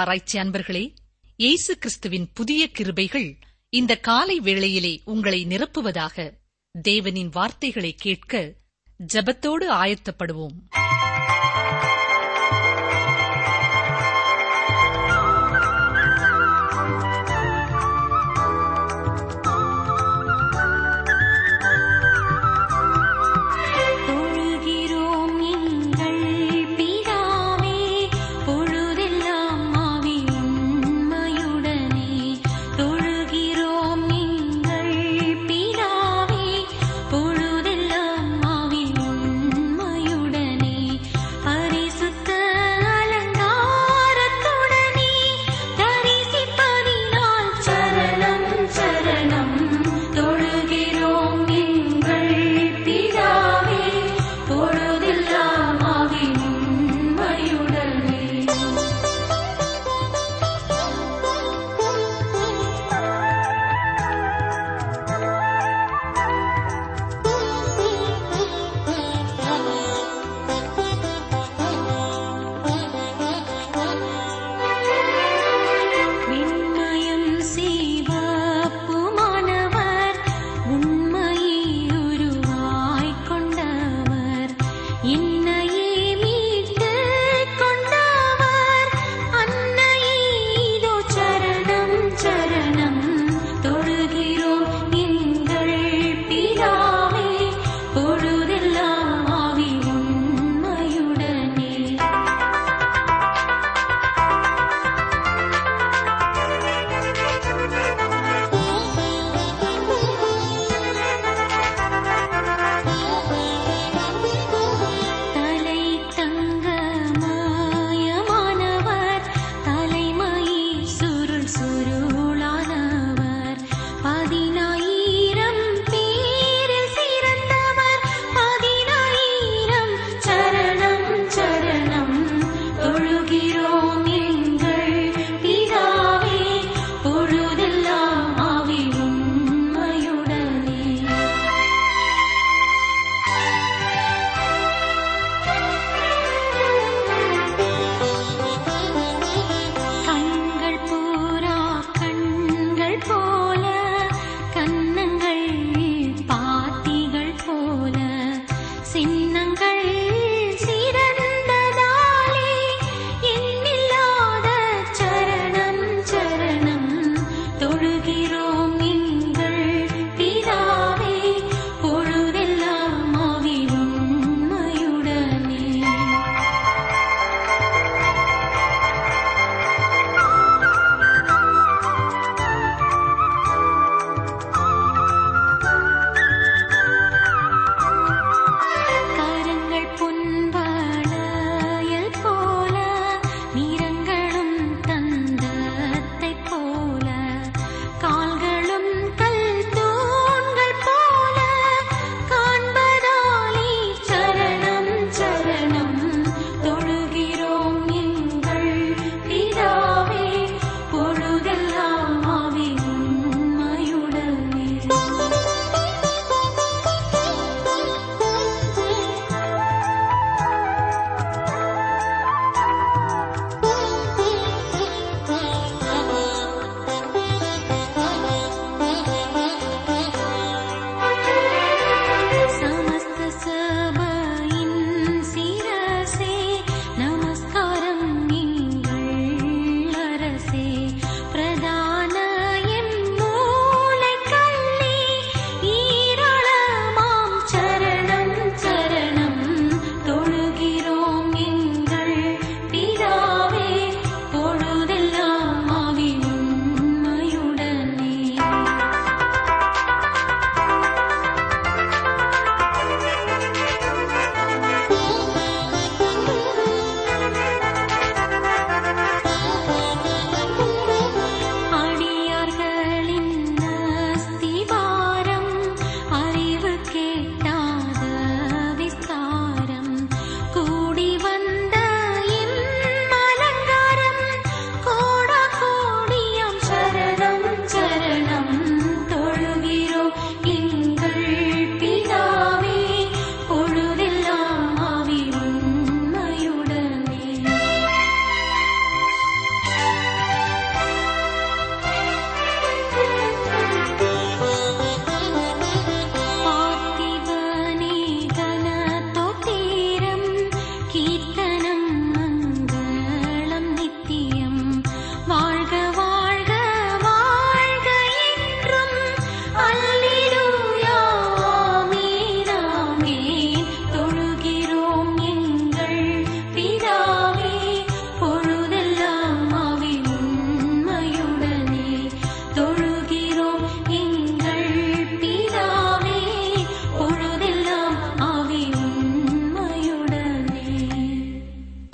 ஆராய்ச்சி அன்பர்களே இயேசு கிறிஸ்துவின் புதிய கிருபைகள் இந்த காலை வேளையிலே உங்களை நிரப்புவதாக தேவனின் வார்த்தைகளை கேட்க ஜபத்தோடு ஆயத்தப்படுவோம்.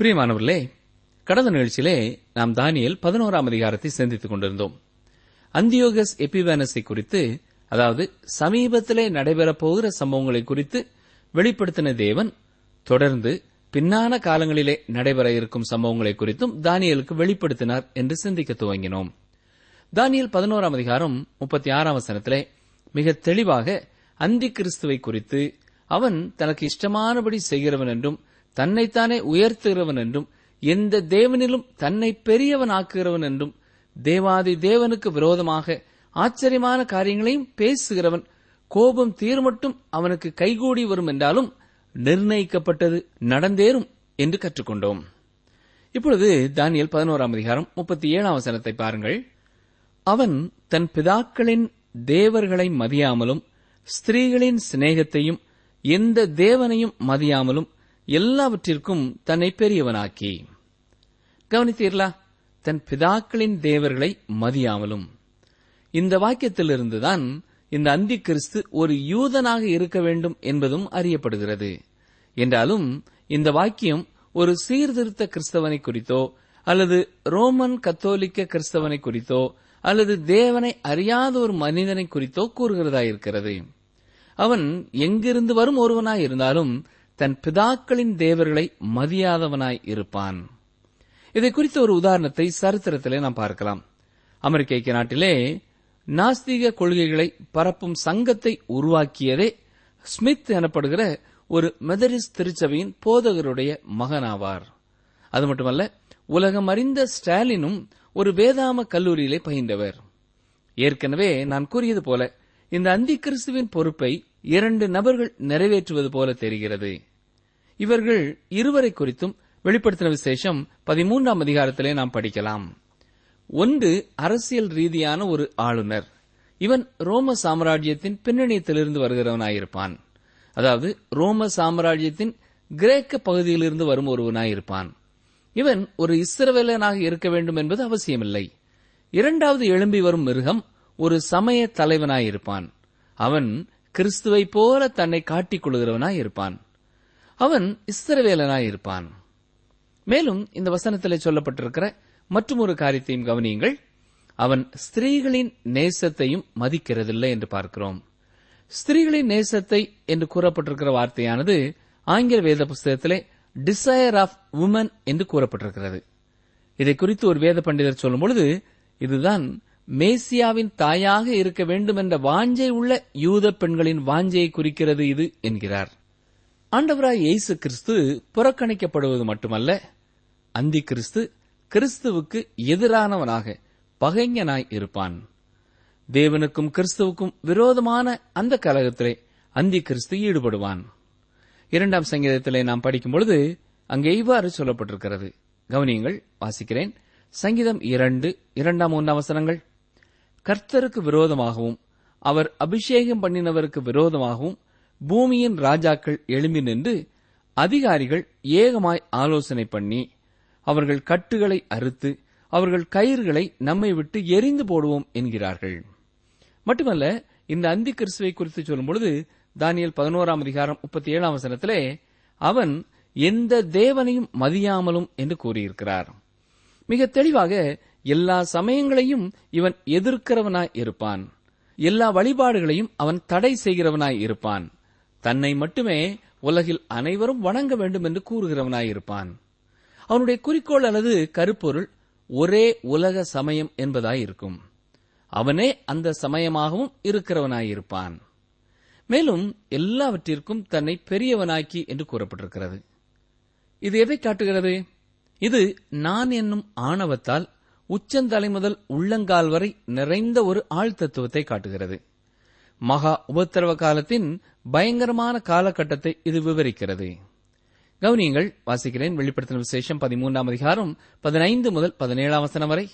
பிரியமானவர்களே கடந்த நிகழ்ச்சியிலே நாம் தானியல் பதினோராம் அதிகாரத்தை சிந்தித்துக் கொண்டிருந்தோம். அந்தியோகஸ் எபிவேனஸை குறித்து அதாவது சமீபத்திலே நடைபெறப்போகிற சம்பவங்களை குறித்து வெளிப்படுத்தின தேவன் தொடர்ந்து பின்னான காலங்களிலே நடைபெற இருக்கும் சம்பவங்களை குறித்தும் தானியலுக்கு வெளிப்படுத்தினார் என்று சிந்திக்க துவங்கினோம். தானியல் பதினோராம் அதிகாரம் முப்பத்தி ஆறாம் வசனத்திலே மிக தெளிவாக அந்தி கிறிஸ்துவை குறித்து அவன் தனக்கு இஷ்டமானபடி செய்கிறவன் என்றும் தன்னைத்தானே உயர்த்துகிறவன் என்றும் எந்த தேவனிலும் தன்னை பெரியவன் ஆக்குகிறவன் என்றும் தேவாதி தேவனுக்கு விரோதமாக ஆச்சரியமான காரியங்களையும் பேசுகிறவன் கோபம் தீர்மட்டும் அவனுக்கு கைகூடி வரும் என்றாலும் நிர்ணயிக்கப்பட்டது நடந்தேறும் என்று கற்றுக்கொண்டோம். இப்பொழுது தானியல் பதினோராம் அதிகாரம் முப்பத்தி ஏழாம் வசனத்தை பாருங்கள். அவன் தன் பிதாக்களின் தேவர்களை மதியாமலும் ஸ்திரீகளின் சிநேகத்தையும் எந்த தேவனையும் மதியாமலும் எல்லாவற்றிற்கும் தன்னை பெரியவனாக்கி. கவனித்தீர்களா? தன் பிதாக்களின் தேவர்களை மதியாமலும். இந்த வாக்கியத்திலிருந்துதான் இந்த அந்தி கிறிஸ்து ஒரு யூதனாக இருக்க வேண்டும் என்பதும் அறியப்படுகிறது. என்றாலும் இந்த வாக்கியம் ஒரு சீர்திருத்த கிறிஸ்தவனை குறித்தோ அல்லது ரோமன் கத்தோலிக்க கிறிஸ்தவனை குறித்தோ அல்லது தேவனை அறியாத ஒரு மனிதனை குறித்தோ கூறுகிறதாயிருக்கிறது. அவன் எங்கிருந்து வரும் ஒருவனாய் இருந்தாலும் தன் பிதாக்களின் தேவர்களை மதியாதவனாய் இருப்பான். இதை குறித்த ஒரு உதாரணத்தை சரித்திரத்திலே நாம் பார்க்கலாம். அமெரிக்க ஐக்கிய நாட்டிலே நாஸ்திக கொள்கைகளை பரப்பும் சங்கத்தை உருவாக்கியதே ஸ்மித் எனப்படுகிற ஒரு மெதரிஸ் திருச்சபையின் போதகருடைய மகனாவார். அது மட்டுமல்ல உலகம் அறிந்த ஸ்டாலினும் ஒரு வேதாம கல்லூரியிலே பயின்றவர். ஏற்கனவே நான் கூறியது போல இந்த அந்தி கிறிஸ்துவின் பொறுப்பை இரண்டு நபர்கள் நிறைவேற்றுவது போல தெரிகிறது. இவர்கள் இருவரை குறித்தும் வெளிப்படுத்தின விசேஷம் பதிமூன்றாம் அதிகாரத்திலே நாம் படிக்கலாம். ஒன்று அரசியல் ரீதியான ஒரு ஆளுநர். இவன் ரோம சாம்ராஜ்யத்தின் பின்னணியத்திலிருந்து வருகிறவனாயிருப்பான். அதாவது ரோம சாம்ராஜ்யத்தின் கிரேக்க பகுதியிலிருந்து வரும் ஒருவனாயிருப்பான். இவன் ஒரு இஸ்ரவேலனாக இருக்க வேண்டும் என்பது அவசியமில்லை. இரண்டாவது எழும்பி வரும் மிருகம் ஒரு சமய தலைவனாயிருப்பான். அவன் கிறிஸ்துவை போல தன்னை காட்டிக் கொள்கிறவனாய் இருப்பான். அவன் இஸ்ரவேலனாயிருப்பான். மேலும் இந்த வசனத்தில் சொல்லப்பட்டிருக்கிற மற்றும் ஒரு காரியத்தையும் கவனியுங்கள். அவன் ஸ்திரீகளின் நேசத்தையும் மதிக்கிறதில்லை என்று பார்க்கிறோம். ஸ்திரீகளின் நேசத்தை என்று கூறப்பட்டிருக்கிற வார்த்தையானது ஆங்கில வேத புஸ்தகத்திலே டிசையர் ஆஃப் உமன் என்று கூறப்பட்டிருக்கிறது. இதை குறித்து ஒரு வேத பண்டிதர் சொல்லும்பொழுது இதுதான் மேசியாவின் தாயாக இருக்க வேண்டும் என்ற வாஞ்சை உள்ள யூத பெண்களின் வாஞ்சையை குறிக்கிறது இது என்கிறார். ஆண்டவராய் இயேசு கிறிஸ்து புறக்கணிக்கப்படுவது மட்டுமல்ல அந்தி கிறிஸ்து கிறிஸ்துவுக்கு எதிரானவனாக பகைஞனாய் இருப்பான். தேவனுக்கும் கிறிஸ்துவுக்கும் விரோதமான அந்த கலகத்திலே அந்தி கிறிஸ்து ஈடுபடுவான். இரண்டாம் சங்கீதத்திலே நாம் படிக்கும் பொழுது அங்கே இவ்வாறு சொல்லப்பட்டிருக்கிறது. கவனியங்கள் வாசிக்கிறேன். சங்கீதம் இரண்டு இரண்டாம் மூன்று அவசரங்கள் கர்த்தருக்கு விரோதமாகவும் அவர் அபிஷேகம் பண்ணினவருக்கு விரோதமாகவும் பூமியின் ராஜாக்கள் எழும்பி நின்று அதிகாரிகள் ஏகமாய் ஆலோசனை பண்ணி அவர்கள் கட்டுகளை அறுத்து அவர்கள் கயிறுகளை நம்மை விட்டு எரிந்து போடுவோம் என்கிறார்கள். மட்டுமல்ல இந்த அந்தி கிறிஸ்துவை குறித்து சொல்லும்பொழுது தானியல் பதினோராம் அதிகாரம் முப்பத்தி ஏழாம் வசனத்திலே அவன் எந்த தேவனையும் மதியாமலும் என்று கூறியிருக்கிறார். மிக தெளிவாக எல்லா சமயங்களையும் இவன் எதிர்க்கிறவனாய் இருப்பான். எல்லா வழிபாடுகளையும் அவன் தடை செய்கிறவனாய் இருப்பான். தன்னை மட்டுமே உலகில் அனைவரும் வணங்க வேண்டும் என்று கூறுகிறவனாய் இருப்பான். அவனுடைய குறிக்கோள் அல்லது கருப்பொருள் ஒரே உலக சமயம் என்பதாய் இருக்கும். அவனே அந்த சமயமாகவும் இருக்கிறவனாயிருப்பான் மேலும் எல்லாவற்றிற்கும் தன்னை பெரியவனாக்கி என்று கூறப்பட்டிருக்கிறது. இது எதை காட்டுகிறது? இது நான் என்னும் ஆணவத்தால் உச்சந்தலை முதல் உள்ளங்கால் வரை நிறைந்த ஒரு ஆழ்தத்துவத்தை காட்டுகிறது. மகா உபத்திரவ காலத்தின் பயங்கரமான காலகட்டத்தை இது விவரிக்கிறது. கவுனியங்கள் வாசிக்கிறேன் வெளிப்படுத்தின விசேஷம் பதிமூன்றாம் அதிகாரம் பதினைந்து முதல் பதினேழாம் வசனம் வரை.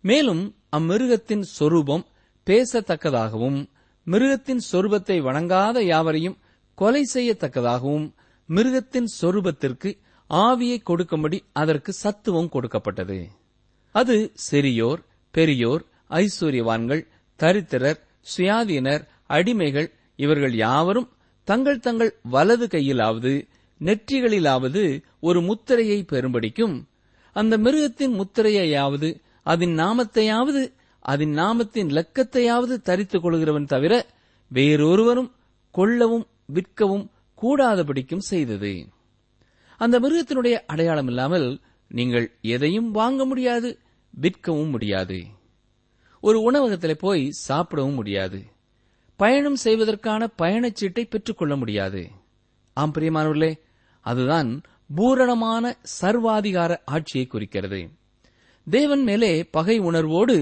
மேலும் அம்மிருகத்தின் சொரூபம் பேசத்தக்கதாகவும் மிருகத்தின் சொரூபத்தை வணங்காத யாவரையும் கொலை செய்யத்தக்கதாகவும் மிருகத்தின் சொரூபத்திற்கு ஆவியை கொடுக்கும்படி அதற்கு சத்துவம் கொடுக்கப்பட்டது. அது சிறியோர் பெரியோர் ஐஸ்வர்யவான்கள் தரித்திரர் சுயாதீனர் அடிமைகள் இவர்கள் யாவரும் தங்கள் தங்கள் வலது கையிலாவது நெற்றிகளிலாவது ஒரு முத்திரையை பெறும்படிக்கும் அந்த மிருகத்தின் முத்திரையையாவது அதன் நாமத்தையாவது அதன் நாமத்தின் லக்கத்தையாவது தரித்துக் கொள்கிறவன் தவிர வேறொருவரும் கொள்ளவும் விற்கவும் கூடாதபடிக்கும் செய்தது. அந்த மிருகத்தினுடைய அடையாளம் இல்லாமல் நீங்கள் எதையும் வாங்க முடியாது விற்கவும் முடியாது. ஒரு உணவகத்தில் போய் சாப்பிடவும் முடியாது. பயணம் செய்வதற்கான பயணச்சீட்டை பெற்றுக்கொள்ள முடியாது. ஆம் பிரியமானவர்களே அதுதான் பூரணமான சர்வாதிகார ஆட்சியை குறிக்கிறது. தேவன் மேலே பகை உணர்வோடு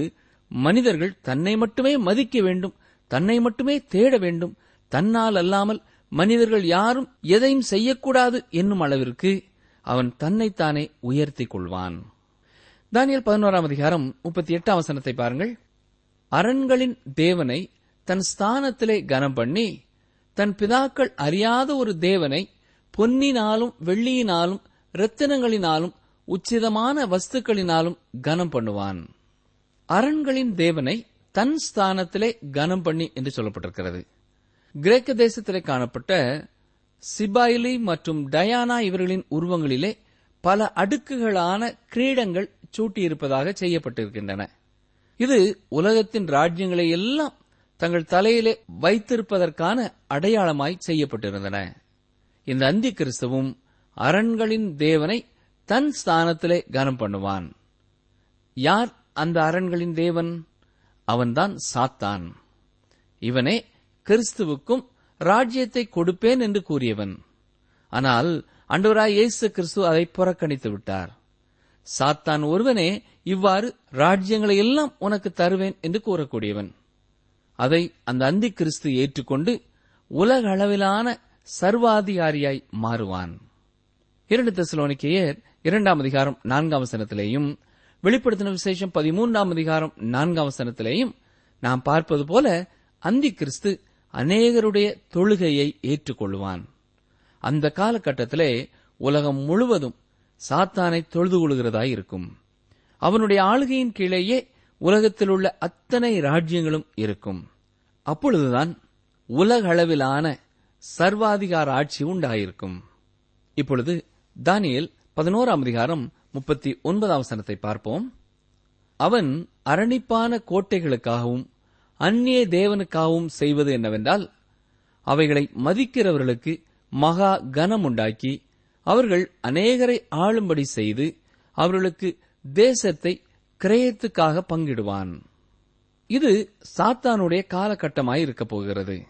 மனிதர்கள் தன்னை மட்டுமே மதிக்க வேண்டும் தன்னை மட்டுமே தேட வேண்டும் தன்னால் அல்லாமல் மனிதர்கள் யாரும் எதையும் செய்யக்கூடாது என்னும் அளவிற்கு அவன் தன்னைத்தானே உயர்த்திக் கொள்வான். தானியல் பதினோராம் அதிகாரம் முப்பத்தி எட்டாம் வசனத்தை பாருங்கள். அரண்களின் தேவனை தன் ஸ்தானத்திலே கனம் பண்ணி தன் பிதாக்கள் அறியாத ஒரு தேவனை பொன்னினாலும் வெள்ளியினாலும் இரத்தினங்களினாலும் உச்சிதமான வஸ்துக்களினாலும் கனம் பண்ணுவான். அரண்களின் தேவனை தன் ஸ்தானத்திலே கனம் பண்ணி என்று சொல்லப்பட்டிருக்கிறது. கிரேக்க தேசத்திலே காணப்பட்ட சிபாயிலி மற்றும் டயானா இவர்களின் உருவங்களிலே பல அடுக்குகளான கிரீடங்கள் சூட்டியிருப்பதாக செய்யப்பட்டிருக்கின்றன. இது உலகத்தின் ராஜ்யங்களை எல்லாம் தங்கள் தலையிலே வைத்திருப்பதற்கான அடையாளமாய் செய்யப்பட்டிருந்தன. இந்த அந்தி கிறிஸ்துவும் அரண்களின் தேவனை தன் ஸ்தானத்திலே கனம் பண்ணுவான். யார் அந்த அரண்களின் தேவன்? அவன்தான் சாத்தான். இவனே கிறிஸ்துவுக்கும் ராஜ்யத்தை கொடுப்பேன் என்று கூறியவன். ஆனால் அண்டவராய் இயேசு கிறிஸ்து அதை புறக்கணித்து விட்டார். சாத்தான் ஒருவனே இவ்வாறு ராஜ்யங்களை எல்லாம் உனக்கு தருவேன் என்று கூறக்கூடியவன். அதை அந்த அந்தி கிறிஸ்து ஏற்றுக்கொண்டு உலக அளவிலான சர்வாதிகாரியாய் மாறுவான். இரண்டு தெசலோனிக்கேயர் இரண்டாம் அதிகாரம் நான்காம் வசனத்திலேயும் வெளிப்படுத்தின விசேஷம் பதிமூன்றாம் அதிகாரம் நான்காம் வசனத்திலேயும் நாம் பார்ப்பது போல அந்தி கிறிஸ்து அநேகருடைய தொழுகையை ஏற்றுக்கொள்வான் அந்த காலகட்டத்திலே உலகம் முழுவதும் சாத்தானை தொழுது கொள்கிறதாய் இருக்கும். அவனுடைய ஆளுகையின் கீழேயே உலகத்தில் உள்ள அத்தனை ராஜ்யங்களும் இருக்கும். அப்பொழுதுதான் உலகளவிலான சர்வாதிகார ஆட்சி உண்டாயிருக்கும். இப்பொழுது தானியல் பதினோராம் அதிகாரம் முப்பத்தி ஒன்பதாம் சனத்தை பார்ப்போம். அவன் அரணிப்பான கோட்டைகளுக்காகவும் அந்நிய தேவனுக்காகவும் செய்வது என்னவென்றால் அவைகளை மதிக்கிறவர்களுக்கு மகா கனம் உண்டாக்கி அவர்கள் அநேகரை ஆளும்படி செய்து அவர்களுக்கு தேசத்தை கிரயத்துக்காக பங்கிடுவான். இது சாத்தானுடைய காலகட்டமாய் இருக்கப் போகிறது.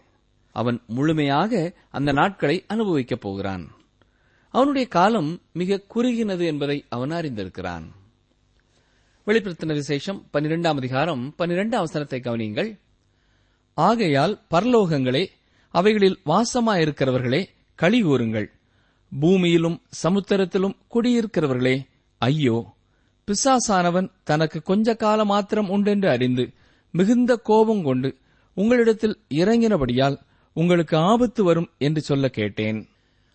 அவன் முழுமையாக அந்த நாட்களை அனுபவிக்கப் போகிறான். அவனுடைய காலம் மிக குறுகினது என்பதை அவன் அறிந்திருக்கிறான். வெளிப்படுத்தின விசேஷம் பன்னிரெண்டாம் அதிகாரம் பன்னிரெண்டாம் அவசரத்தை கவனியுங்கள். ஆகையால் பரலோகங்களே அவைகளில் வாசமாயிருக்கிறவர்களே களி கூறுங்கள். பூமியிலும் சமுத்திரத்திலும் குடியிருக்கிறவர்களே ஐயோ பிசாசானவன் தனக்கு கொஞ்ச கால மாத்திரம் உண்டென்று அறிந்து மிகுந்த கோபம் கொண்டு உங்களிடத்தில் இறங்கினபடியால் உங்களுக்கு ஆபத்து வரும் என்று சொல்ல கேட்டேன்.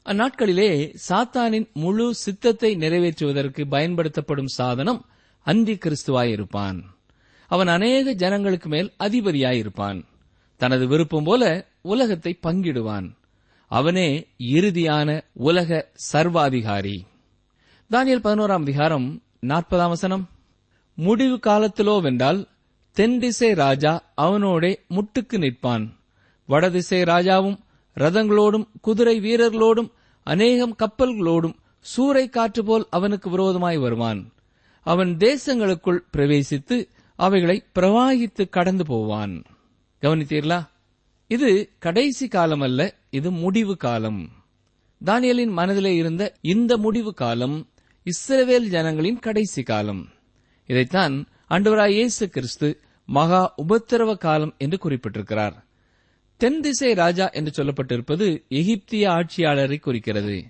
அந்நாட்களிலே சாத்தானின் முழு சித்தத்தை நிறைவேற்றுவதற்கு பயன்படுத்தப்படும் சாதனம் அந்தி கிறிஸ்துவாயிருப்பான். அவன் அநேக ஜனங்களுக்கு மேல் அதிபதியாயிருப்பான். தனது விருப்பம் போல உலகத்தை பங்கிடுவான். அவனே இறுதியான உலக சர்வாதிகாரி. தானியல் பதினோராம் விகாரம் நாற்பதாம் வசனம். முடிவு காலத்திலோ வென்றால் தென்திசை ராஜா அவனோடே முட்டுக்கு நிற்பான். வடதிசை ராஜாவும் ரதங்களோடும் குதிரை வீரர்களோடும் அநேகம் கப்பல்களோடும் சூறை காற்று போல் அவனுக்கு விரோதமாய் வருவான். அவன் தேசங்களுக்குள் பிரவேசித்து அவைகளை பிரவாகித்து கடந்து போவான். கவனித்தீர்களா? இது கடைசி காலம் அல்ல இது முடிவு காலம். தானியலின் மனதிலே இருந்த இந்த முடிவு காலம் இஸ்ரவேல் ஜனங்களின் கடைசி காலம். இதைத்தான் அண்டவராய் இயேசு கிறிஸ்து மகா உபத்திரவ காலம் என்று குறிப்பிட்டிருக்கிறார். தென் திசை ராஜா என்று சொல்லப்பட்டிருப்பது எகிப்திய ஆட்சியாளரை குறிக்கிறது.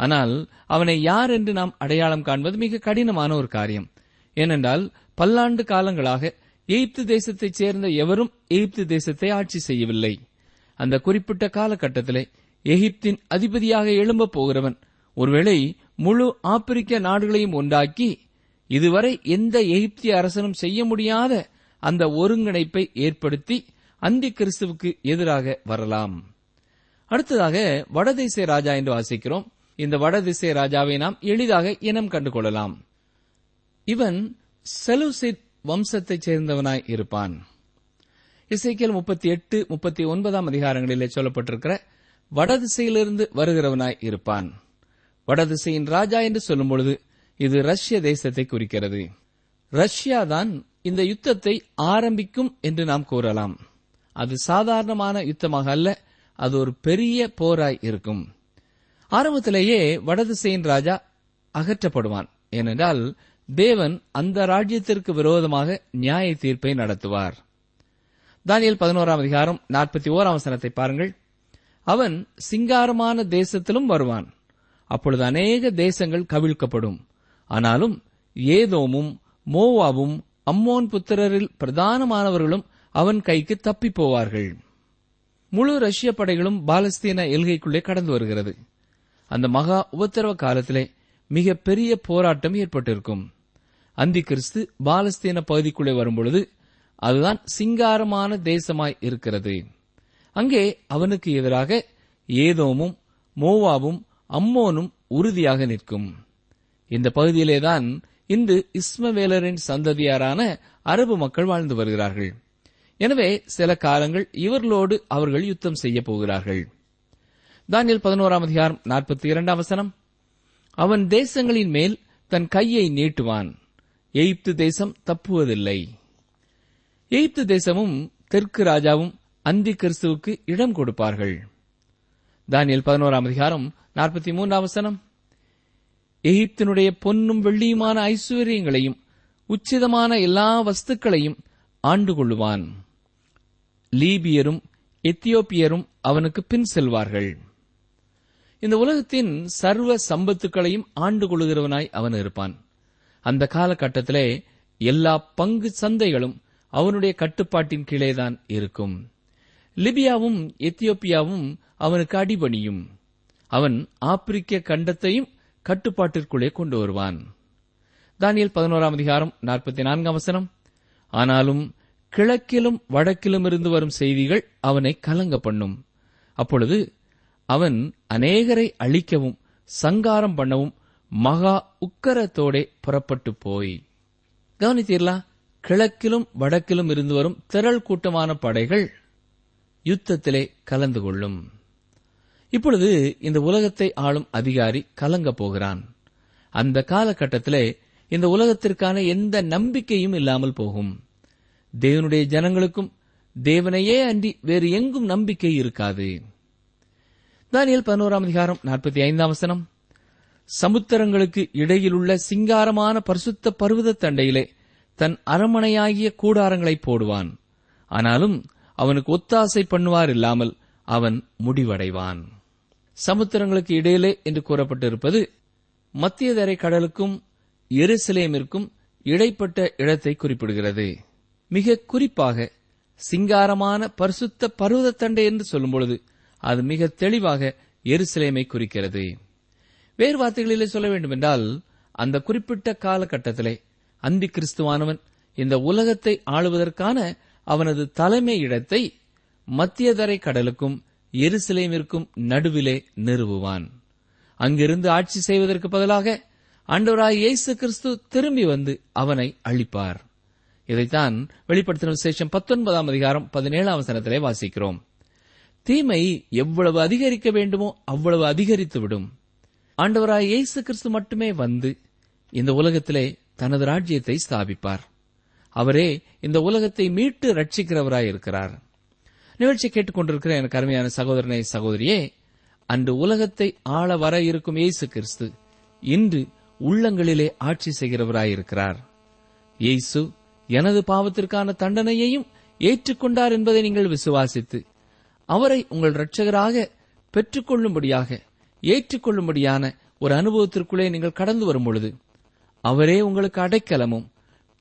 ஆனால் அவனை யார் என்று நாம் அடையாளம் காண்பது மிக கடினமான ஒரு காரியம். ஏனென்றால் பல்லாண்டு காலங்களாக எகிப்து தேசத்தைச் சேர்ந்த எவரும் எகிப்து தேசத்தை ஆட்சி செய்யவில்லை. அந்த குறிப்பிட்ட காலகட்டத்திலே எகிப்தின் அதிபதியாக எழும்பப் போகிறவன் ஒருவேளை முழு ஆப்பிரிக்க நாடுகளையும் ஒன்றாக்கி இதுவரை எந்த எகிப்திய அரசனும் செய்ய முடியாத அந்த ஒருங்கிணைப்பை ஏற்படுத்தி அந்தி கிறிஸ்துவுக்கு எதிராக வரலாம். அடுத்ததாக வடதேச ராஜா என்று வாசிக்கிறோம். இந்த வடதிசை ராஜாவை நாம் எளிதாக இனம் கண்டு கொள்ளலாம் இவன் செலுசிட் வம்சத்தைச் சேர்ந்தவனாய் இருப்பான். இசைக்கியல் முப்பத்தி எட்டு முப்பத்தி ஒன்பதாம் அதிகாரங்களிலே சொல்லப்பட்டிருக்கிற வடதிசையிலிருந்து வருகிறவனாய் இருப்பான். வடதிசையின் ராஜா என்று சொல்லும்பொழுது இது ரஷ்ய தேசத்தை குறிக்கிறது. ரஷ்யா தான் இந்த யுத்தத்தை ஆரம்பிக்கும் என்று நாம் கூறலாம். அது சாதாரணமான யுத்தமாக அல்ல அது ஒரு பெரிய போராய் இருக்கும். ஆரம்பத்திலேயே வடதிசையின் ராஜா அகற்றப்படுவான். ஏனென்றால் தேவன் அந்த ராஜ்யத்திற்கு விரோதமாக நியாய தீர்ப்பை நடத்துவார். தானியல் பதினோராம் அதிகாரம் நாற்பத்தி ஓராம் வசனத்தை பாருங்கள். அவன் சிங்காரமான தேசத்திலும் வருவான். அப்பொழுது அநேக தேசங்கள் கவிழ்க்கப்படும். ஆனாலும் ஏதோமும் மோவாவும் அம்மோன் புத்திரரில் பிரதானமானவர்களும் அவன் கைக்கு தப்பிப் போவார்கள். முழு ரஷ்ய படைகளும் பாலஸ்தீன எல்கைக்குள்ளே கடந்து வருகிறது. அந்த மகா உபத்திரவ காலத்திலே மிக பெரிய போராட்டம் ஏற்பட்டிருக்கும். அந்தி கிறிஸ்து பாலஸ்தீன பகுதிக்குள்ளே வரும்பொழுது அதுதான் சிங்காரமான தேசமாய் இருக்கிறது. அங்கே அவனுக்கு எதிராக ஏதோமும் மோவாவும் அம்மோனும் உறுதியாக நிற்கும். இந்த பகுதியிலேதான் இன்று இஸ்மவேலரின் சந்ததியாரான அரபு மக்கள் வாழ்ந்து வருகிறார்கள். எனவே சில காலங்கள் இவர்களோடு அவர்கள் யுத்தம் செய்ய போகிறார்கள். தானியல் பதினோராம் அதிகாரம் நாற்பத்தி இரண்டாம் வசனம். அவன் தேசங்களின் மேல் தன் கையை நீட்டுவான். எகிப்து தேசம் தப்புவதில்லை. எகிப்து தேசமும் தெற்கு ராஜாவும் அந்தி கிறிஸ்துவுக்கு இடம் கொடுப்பார்கள். தானியல் பதினோராம் அதிகாரம் நாற்பத்தி மூன்றாம் வசனம். எகிப்தினுடைய பொன்னும் வெள்ளியுமான ஐஸ்வர்யங்களையும் உச்சிதமான எல்லா வஸ்துக்களையும் ஆண்டு கொள்ளுவான். லீபியரும் எத்தியோப்பியரும் அவனுக்கு பின் செல்வார்கள். இந்த உலகத்தின் சர்வ சம்பத்துக்களையும் ஆண்டு கொள்கிறவனாய் அவன் இருப்பான். அந்த காலகட்டத்திலே எல்லா பங்கு சந்தைகளும் அவனுடைய கட்டுப்பாட்டின் கீழேதான் இருக்கும். லிபியாவும் எத்தியோப்பியாவும் அவனுக்கு அடிபணியும். அவன் ஆப்பிரிக்க கண்டத்தையும் கட்டுப்பாட்டிற்குள்ளே கொண்டு வருவான். தானியல் பதினோராம் அதிகாரம் நாற்பத்தி நான்காம் வசனம். ஆனாலும் கிழக்கிலும் வடக்கிலும் இருந்து வரும் செய்திகள் அவனை கலங்க பண்ணும். அப்பொழுது அவன் அநேகரை அழிக்கவும் சங்காரம் பண்ணவும் மகா உக்கரத்தோடே புறப்பட்டு போய். கவனித்தீர்களா? கிழக்கிலும் வடக்கிலும் இருந்து வரும் திரள் கூட்டமான படைகள் யுத்தத்திலே கலந்து கொள்ளும். இப்பொழுது இந்த உலகத்தை ஆளும் அதிகாரி கலங்க போகிறான். அந்த காலகட்டத்திலே இந்த உலகத்திற்கான எந்த நம்பிக்கையும் இல்லாமல் போகும். தேவனுடைய ஜனங்களுக்கும் தேவனையே அன்றி வேறு எங்கும் நம்பிக்கை இருக்காது. தானியல் பதினோராம் அதிகாரம் நாற்பத்தி ஐந்தாம் வசனம். சமுத்திரங்களுக்கு இடையிலுள்ள சிங்காரமான பரிசுத்த பருவத தண்டையிலே தன் அரமனையாகிய கூடாரங்களை போடுவான். ஆனாலும் அவனுக்கு ஒத்தாசை பண்ணுவார் இல்லாமல் அவன் முடிவடைவான். சமுத்திரங்களுக்கு இடையிலே என்று கூறப்பட்டிருப்பது மத்திய தரை கடலுக்கும் எருசலேமிற்கும் இடைப்பட்ட இடத்தை குறிப்பிடுகிறது. மிக குறிப்பாக சிங்காரமான பரிசுத்த பர்வதத்தண்டை என்று சொல்லும்பொழுது அது மிக தெளிவாக எருசலேமை குறிக்கிறது. வேறு வார்த்தைகளிலே சொல்ல வேண்டுமென்றால் அந்த குறிப்பிட்ட காலகட்டத்திலே அந்தி கிறிஸ்துவானவன் இந்த உலகத்தை ஆளுவதற்கான அவனது தலைமை இடத்தை மத்தியதரை கடலுக்கும் எருசலேமிற்கும் நடுவிலே நிறுவுவான். அங்கிருந்து ஆட்சி செய்வதற்கு பதிலாக ஆண்டவராய் இயேசு கிறிஸ்து திரும்பி வந்து அவனை அழிப்பார். இதைத்தான் வெளிப்படுத்தின விசேஷம் பத்தொன்பதாம் அதிகாரம் பதினேழாம் வசனத்திலே வாசிக்கிறோம். தீமை எவ்வளவு அதிகரிக்க வேண்டுமோ அவ்வளவு அதிகரித்துவிடும் ஆண்டவராய் இயேசு கிறிஸ்து மட்டுமே வந்து இந்த உலகத்திலே தனது ராஜ்யத்தை ஸ்தாபிப்பார். அவரே இந்த உலகத்தை மீட்டு ரட்சிக்கிறவராய் இருக்கிறார். நிகழ்ச்சி கேட்டுக்கொண்டிருக்கிற எனக்கு அருமையான சகோதரனை சகோதரியே அன்று உலகத்தை ஆள வர இருக்கும் இயேசு கிறிஸ்து இன்று உள்ளங்களிலே ஆட்சி செய்கிறவராயிருக்கிறார் இயேசு எனது பாவத்திற்கான தண்டனையையும் ஏற்றுக்கொண்டார் என்பதை நீங்கள் விசுவாசித்து அவரை உங்கள் இரட்சகராக பெற்றுக்கொள்ளும்படியாக ஏற்றுக்கொள்ளும்படியான ஒரு அனுபவத்திற்குள்ளே நீங்கள் கடந்து வரும் பொழுது அவரே உங்களுக்கு அடைக்கலமும்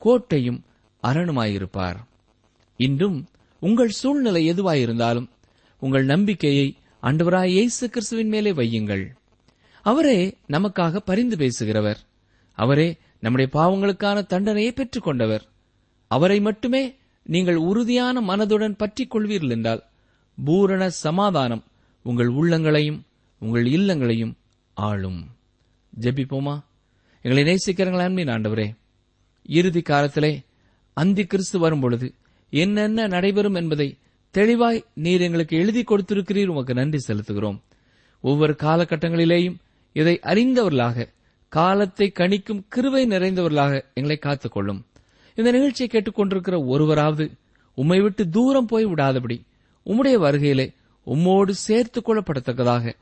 கோட்டையும் அரணுமாயிருப்பார். இன்றும் உங்கள் சூழ்நிலை எதுவாயிருந்தாலும் உங்கள் நம்பிக்கையை அண்டவராய் இயேசு கிறிஸ்துவின் மேலே வையுங்கள். அவரே நமக்காக பரிந்து பேசுகிறவர். அவரே நம்முடைய பாவங்களுக்கான தண்டனையை பெற்றுக் கொண்டவர் அவரை மட்டுமே நீங்கள் உறுதியான மனதுடன் பற்றிக் கொள்வீர்கள் என்றால் பூரண சமாதானம் உங்கள் உள்ளங்களையும் உங்கள் இல்லங்களையும் ஆளும். ஜெபிப்போமா? எங்களை நேசிக்கிறங்களே ஆண்டவரே. இறுதி காலத்திலே அந்தி கிறிஸ்து வரும்பொழுது என்னென்ன நடைபெறும் என்பதை தெளிவாய் நீர் எங்களுக்கு எழுதி கொடுத்திருக்கிறீர். உமக்கு நன்றி செலுத்துகிறோம். ஒவ்வொரு காலகட்டங்களிலேயும் இதை அறிந்தவர்களாக காலத்தை கணிக்கும் கிருவை நிறைந்தவர்களாக எங்களை காத்துக்கொள்ளும். இந்த நிகழ்ச்சியை கேட்டுக்கொண்டிருக்கிற ஒருவராவது உம்மை விட்டு தூரம் போய் விடாதபடி உம்முடைய வருகையிலே உம்மோடு சேர்த்துக் கொள்ளப்படத்தக்கதாக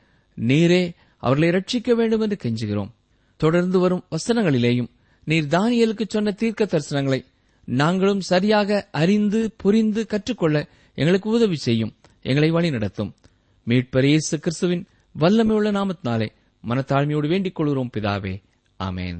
நீரே அவர்களை ரட்சிக்க வேண்டும் என்று கெஞ்சுகிறோம். தொடர்ந்து வரும் வசனங்களிலேயும் நீர் தானியலுக்கு சொன்ன தீர்க்க தரிசனங்களை நாங்களும் சரியாக அறிந்து புரிந்து கற்றுக்கொள்ள எங்களுக்கு உதவி செய்யும் எங்களை வழி நடத்தும். மீட்பர் இயேசு கிறிஸ்துவின் வல்லமையுள்ள நாமத்தினாலே மனத்தாழ்மையோடு வேண்டிக் கொள்கிறோம் பிதாவே. ஆமேன்.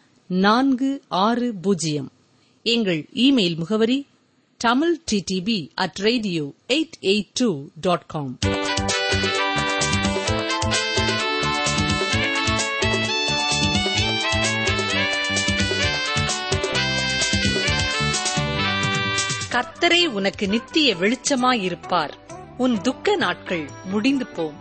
நான்கு ஆறு பூஜ்ஜியம். எங்கள் இமெயில் முகவரி Tamil DTP at radio eight eight two dot com கர்த்தரே உனக்கு நித்திய வெளிச்சமாயிருப்பார். உன் துக்க நாட்கள் முடிந்து போம்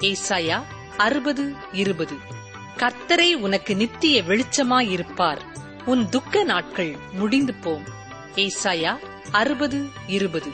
ஏசாயா அறுபது இருபது. கர்த்தரை உனக்கு நித்திய வெளிச்சமாயிருப்பார். உன் துக்க நாட்கள் முடிந்து போம் ஏசாயா அறுபது இருபது.